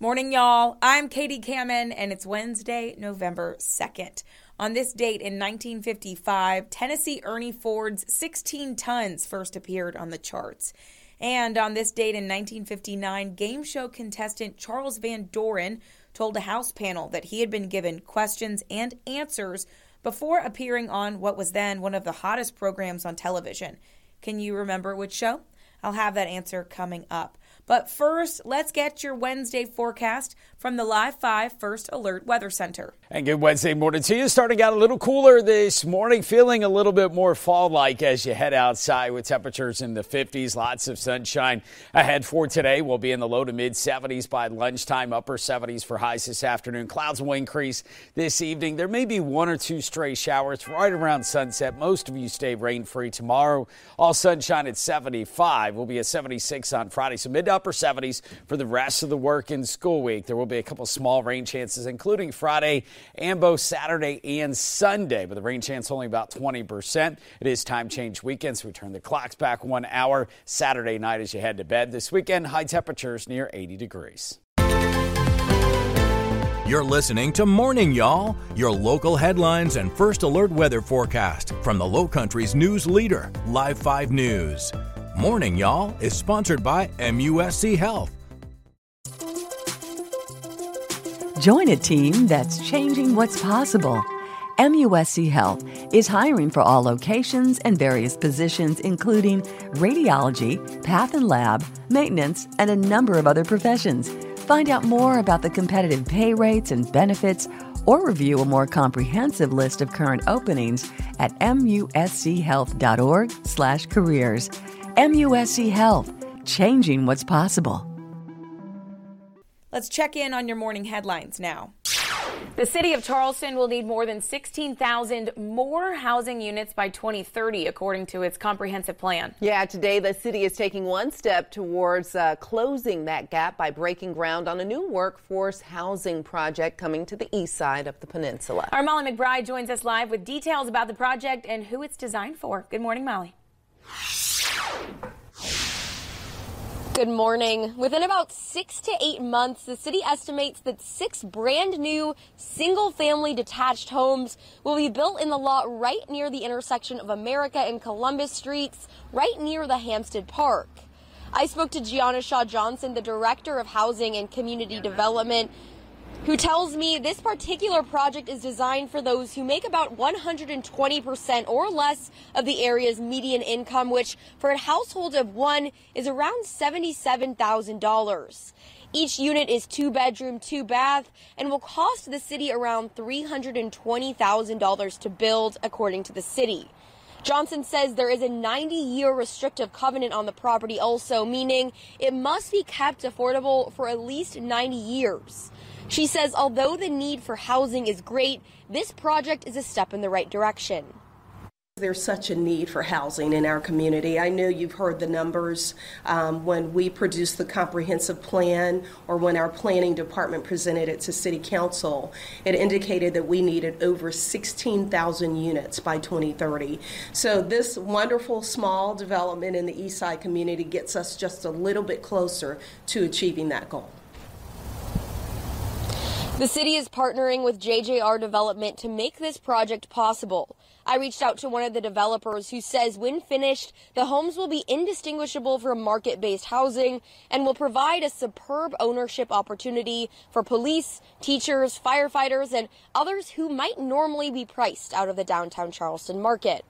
Morning, y'all. I'm Katie Kamin, and it's Wednesday, November 2nd. On this date in 1955, Tennessee Ernie Ford's 16 Tons first appeared on the charts. And on this date in 1959, game show contestant Charles Van Doren told a House panel that he had been given questions and answers before appearing on what was then one of the hottest programs on television. Can you remember which show? I'll have that answer coming up. But first, let's get your Wednesday forecast from the Live 5 First Alert Weather Center. And good Wednesday morning to you. Starting out a little cooler this morning, feeling a little bit more fall like as you head outside with temperatures in the 50s. Lots of sunshine ahead for today. We'll be in the low to mid 70s by lunchtime, upper 70s for highs this afternoon. Clouds will increase this evening. There may be one or two stray showers right around sunset. Most of you stay rain free tomorrow. All sunshine at 75. We'll be at 76 on Friday. So mid to upper 70s for the rest of the work and school week. There will be a couple small rain chances, including Friday and both Saturday and Sunday, but the rain chance only about 20%. It is time change weekend, so we turn the clocks back one hour Saturday night as you head to bed. This weekend, high temperatures near 80 degrees. You're listening to Morning Y'all, your local headlines and first alert weather forecast from the Low Country's news leader, Live 5 News. Morning Y'all is sponsored by MUSC Health. Join a team that's changing what's possible. MUSC Health is hiring for all locations and various positions, including radiology, path and lab, maintenance, and a number of other professions. Find out more about the competitive pay rates and benefits or review a more comprehensive list of current openings at muschealth.org/careers. MUSC Health, changing what's possible. Let's check in on your morning headlines now. The city of Charleston will need more than 16,000 more housing units by 2030, according to its comprehensive plan. Yeah, today the city is taking one step towards uh, closing that gap by breaking ground on a new workforce housing project coming to the east side of the peninsula. Our Molly McBride joins us live with details about the project and who it's designed for. Good morning, Molly. Good morning. Within about six to eight months, the city estimates that six brand new single family detached homes will be built in the lot right near the intersection of America and Columbus Streets, right near the Hampstead Park. I spoke to Geona Shaw Johnson, the director of housing and community development, who tells me this particular project is designed for those who make about 120% or less of the area's median income, which for a household of one is around $77,000. Each unit is two bedroom, two bath, and will cost the city around $320,000 to build, according to the city. Johnson says there is a 90 year restrictive covenant on the property also, meaning it must be kept affordable for at least 90 years. She says although the need for housing is great, this project is a step in the right direction. There's such a need for housing in our community. I know you've heard the numbers um, when we produced the comprehensive plan or when our planning department presented it to City Council. It indicated that we needed over 16,000 units by 2030. So, this wonderful small development in the East Side community gets us just a little bit closer to achieving that goal. The city is partnering with JJR Development to make this project possible. I reached out to one of the developers who says when finished, the homes will be indistinguishable from market based housing and will provide a superb ownership opportunity for police, teachers, firefighters, and others who might normally be priced out of the downtown Charleston market.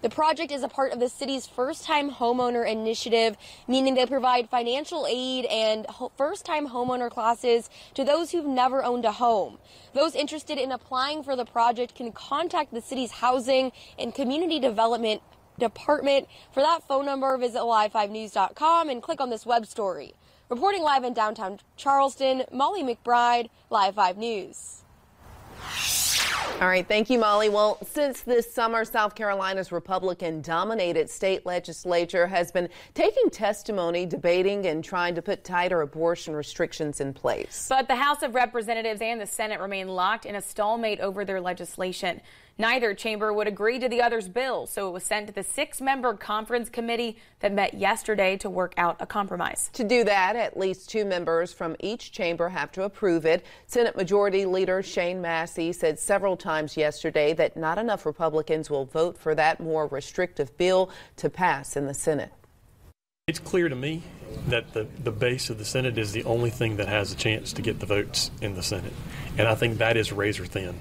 The project is a part of the city's first time homeowner initiative, meaning they provide financial aid and first time homeowner classes to those who've never owned a home. Those interested in applying for the project can contact the city's housing and community development department. For that phone number, visit live5news.com and click on this web story. Reporting live in downtown Charleston, Molly McBride, Live 5 News. All right, thank you, Molly. Well, since this summer, South Carolina's Republican dominated state legislature has been taking testimony, debating, and trying to put tighter abortion restrictions in place. But the House of Representatives and the Senate remain locked in a stalemate over their legislation. Neither chamber would agree to the other's bill, so it was sent to the six member conference committee that met yesterday to work out a compromise. To do that, at least two members from each chamber have to approve it. Senate Majority Leader Shane Massey said several times yesterday that not enough Republicans will vote for that more restrictive bill to pass in the Senate. It's clear to me that the, the base of the Senate is the only thing that has a chance to get the votes in the Senate. And I think that is razor thin.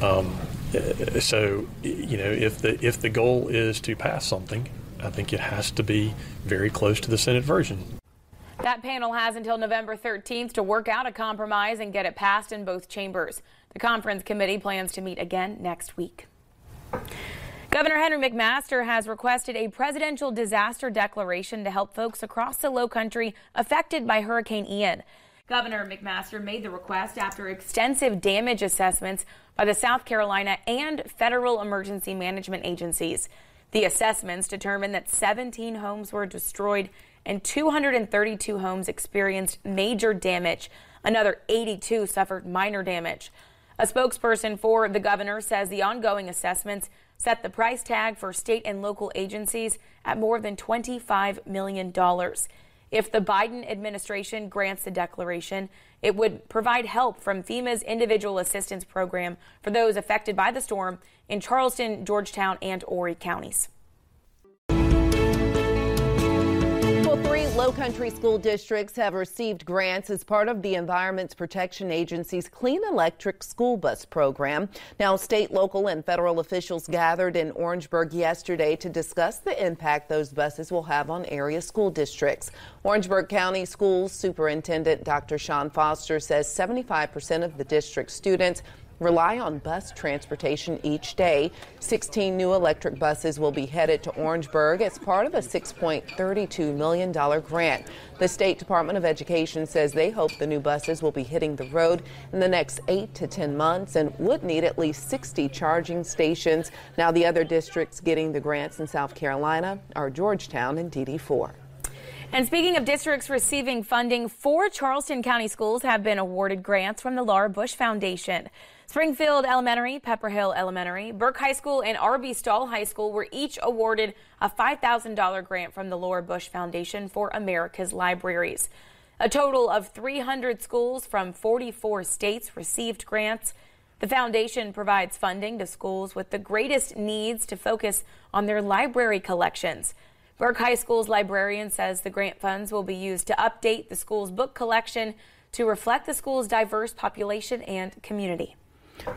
Um, uh, so, you know, if the if the goal is to pass something, I think it has to be very close to the Senate version. That panel has until November 13th to work out a compromise and get it passed in both chambers. The conference committee plans to meet again next week. Governor Henry McMaster has requested a presidential disaster declaration to help folks across the low country affected by Hurricane Ian. Governor McMaster made the request after extensive damage assessments by the South Carolina and federal emergency management agencies. The assessments determined that 17 homes were destroyed and 232 homes experienced major damage. Another 82 suffered minor damage. A spokesperson for the governor says the ongoing assessments set the price tag for state and local agencies at more than $25 million. If the Biden administration grants the declaration, it would provide help from FEMA's Individual Assistance Program for those affected by the storm in Charleston, Georgetown, and Horry counties. Three low country school districts have received grants as part of the Environment's Protection Agency's Clean Electric School Bus program. Now, state, local, and federal officials gathered in Orangeburg yesterday to discuss the impact those buses will have on area school districts. Orangeburg County Schools Superintendent Dr. Sean Foster says 75% of the district's students rely on bus transportation each day. 16 new electric buses will be headed to Orangeburg as part of a $6.32 million grant. The State Department of Education says they hope the new buses will be hitting the road in the next 8 to 10 months and would need at least 60 charging stations. Now, the other districts getting the grants in South Carolina are Georgetown and DD4. And speaking of districts receiving funding, four Charleston County schools have been awarded grants from the Laura Bush Foundation. Springfield Elementary, Pepperhill Elementary, Burke High School, and R.B. Stall High School were each awarded a $5,000 grant from the Laura Bush Foundation for America's Libraries. A total of 300 schools from 44 states received grants. The foundation provides funding to schools with the greatest needs to focus on their library collections. Burke High School's librarian says the grant funds will be used to update the school's book collection to reflect the school's diverse population and community.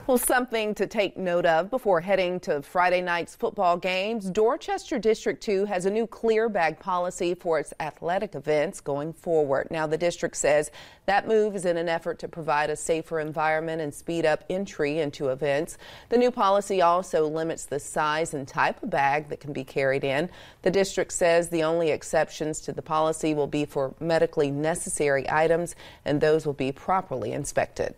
Well, something to take note of before heading to Friday night's football games. Dorchester District 2 has a new clear bag policy for its athletic events going forward. Now, the district says that move is in an effort to provide a safer environment and speed up entry into events. The new policy also limits the size and type of bag that can be carried in. The district says the only exceptions to the policy will be for medically necessary items, and those will be properly inspected.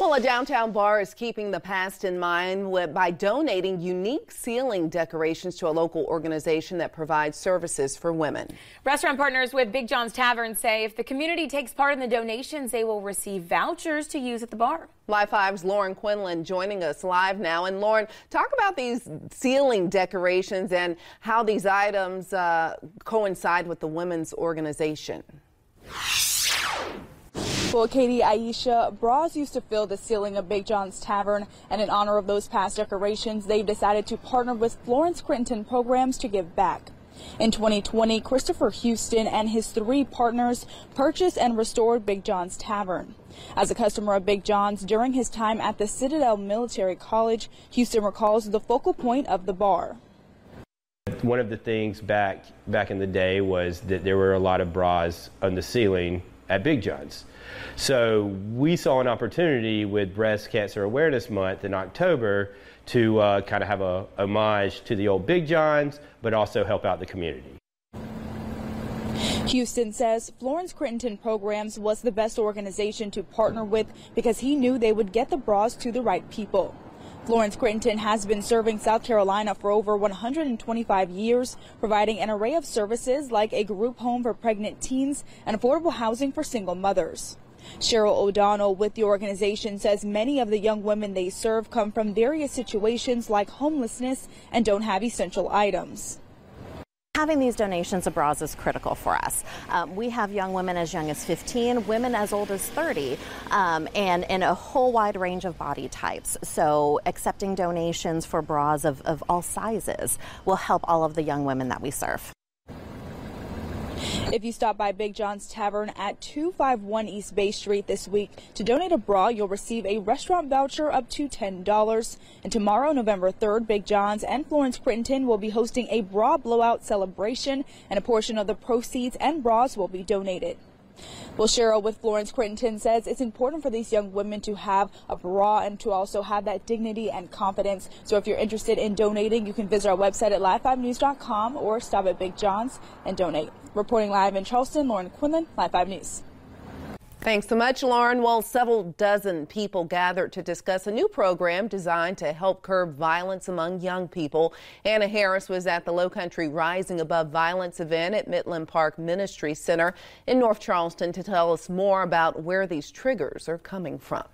Well, a downtown bar is keeping the past in mind by donating unique ceiling decorations to a local organization that provides services for women. Restaurant partners with Big John's Tavern say if the community takes part in the donations, they will receive vouchers to use at the bar. Live 5's Lauren Quinlan joining us live now. And Lauren, talk about these ceiling decorations and how these items uh, coincide with the women's organization. Well, Katie, Aisha, bras used to fill the ceiling of Big John's Tavern, and in honor of those past decorations, they've decided to partner with Florence Crittenton Programs to give back. In 2020, Christopher Houston and his three partners purchased and restored Big John's Tavern. As a customer of Big John's during his time at the Citadel Military College, Houston recalls the focal point of the bar. One of the things back back in the day was that there were a lot of bras on the ceiling at Big John's. So we saw an opportunity with Breast Cancer Awareness Month in October to uh, kind of have a homage to the old Big Johns, but also help out the community. Houston says Florence Crittenton Programs was the best organization to partner with because he knew they would get the bras to the right people. Florence Crittenton has been serving South Carolina for over 125 years, providing an array of services like a group home for pregnant teens and affordable housing for single mothers. Cheryl O'Donnell with the organization says many of the young women they serve come from various situations like homelessness and don't have essential items having these donations of bras is critical for us. Um, we have young women as young as 15, women as old as 30, um, and in a whole wide range of body types. So accepting donations for bras of, of all sizes will help all of the young women that we serve. If you stop by Big John's Tavern at 251 East Bay Street this week to donate a bra, you'll receive a restaurant voucher up to $10. And tomorrow, November 3rd, Big John's and Florence Crittenton will be hosting a bra blowout celebration, and a portion of the proceeds and bras will be donated. Well, Cheryl with Florence Crittenton says it's important for these young women to have a bra and to also have that dignity and confidence. So if you're interested in donating, you can visit our website at live5news.com or stop at Big John's and donate. Reporting live in Charleston, Lauren Quinlan, Live 5 News. Thanks so much, Lauren. Well, several dozen people gathered to discuss a new program designed to help curb violence among young people. Anna Harris was at the Low Country Rising Above Violence event at Midland Park Ministry Center in North Charleston to tell us more about where these triggers are coming from.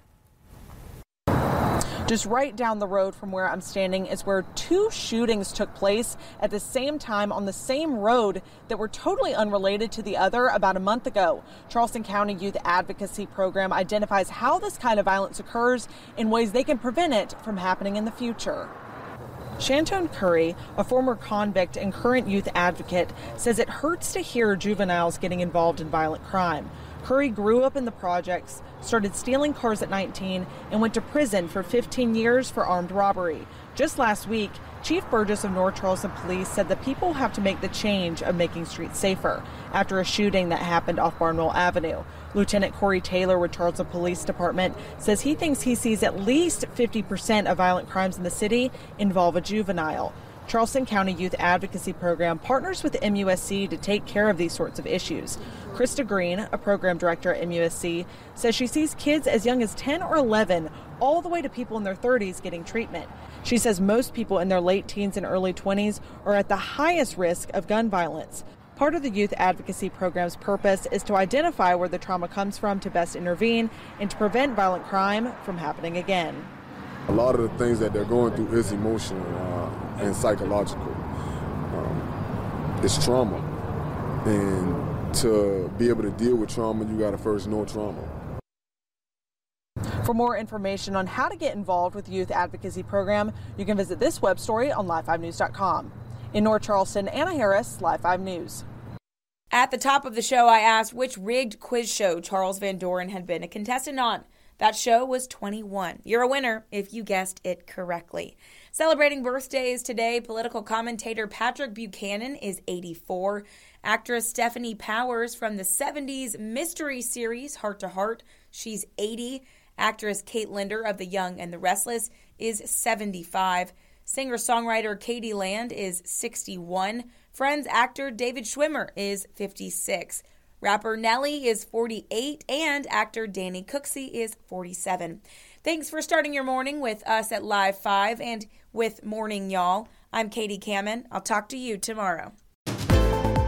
Just right down the road from where I'm standing is where two shootings took place at the same time on the same road that were totally unrelated to the other about a month ago. Charleston County Youth Advocacy Program identifies how this kind of violence occurs in ways they can prevent it from happening in the future. Shantone Curry, a former convict and current youth advocate, says it hurts to hear juveniles getting involved in violent crime. Curry grew up in the projects, started stealing cars at 19, and went to prison for 15 years for armed robbery. Just last week, Chief Burgess of North Charleston Police said that people have to make the change of making streets safer after a shooting that happened off Barnwell Avenue. Lieutenant Corey Taylor with Charleston Police Department says he thinks he sees at least 50% of violent crimes in the city involve a juvenile. Charleston County Youth Advocacy Program partners with MUSC to take care of these sorts of issues. Krista Green, a program director at MUSC, says she sees kids as young as 10 or 11 all the way to people in their 30s getting treatment. She says most people in their late teens and early 20s are at the highest risk of gun violence. Part of the youth advocacy program's purpose is to identify where the trauma comes from to best intervene and to prevent violent crime from happening again. A lot of the things that they're going through is emotional uh, and psychological. Um, it's trauma. And to be able to deal with trauma, you got to first know trauma. For more information on how to get involved with the Youth Advocacy Program, you can visit this web story on live5news.com. In North Charleston, Anna Harris, Live 5 News. At the top of the show, I asked which rigged quiz show Charles Van Doren had been a contestant on. That show was 21. You're a winner if you guessed it correctly. Celebrating birthdays today, political commentator Patrick Buchanan is 84. Actress Stefanie Powers from the 70s mystery series Hart to Hart, she's 80. Actress Kate Linder of The Young and the Restless is 75. Singer songwriter k.d. lang is 61. Friends actor David Schwimmer is 56. Rapper Nelly is 48 and actor Danny Cooksey is 47. Thanks for starting your morning with us at Live 5 and with Morning Y'all. I'm Katie Kamin. I'll talk to you tomorrow.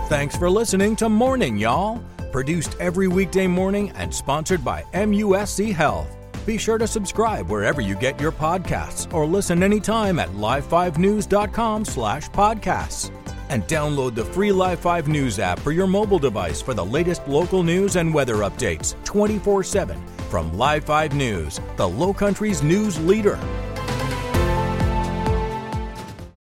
Thanks for listening to Morning Y'all, produced every weekday morning and sponsored by MUSC Health. Be sure to subscribe wherever you get your podcasts or listen anytime at live5news.com slash podcasts and download the free Live 5 News app for your mobile device for the latest local news and weather updates 24 7 from Live 5 News, the Low Country's news leader.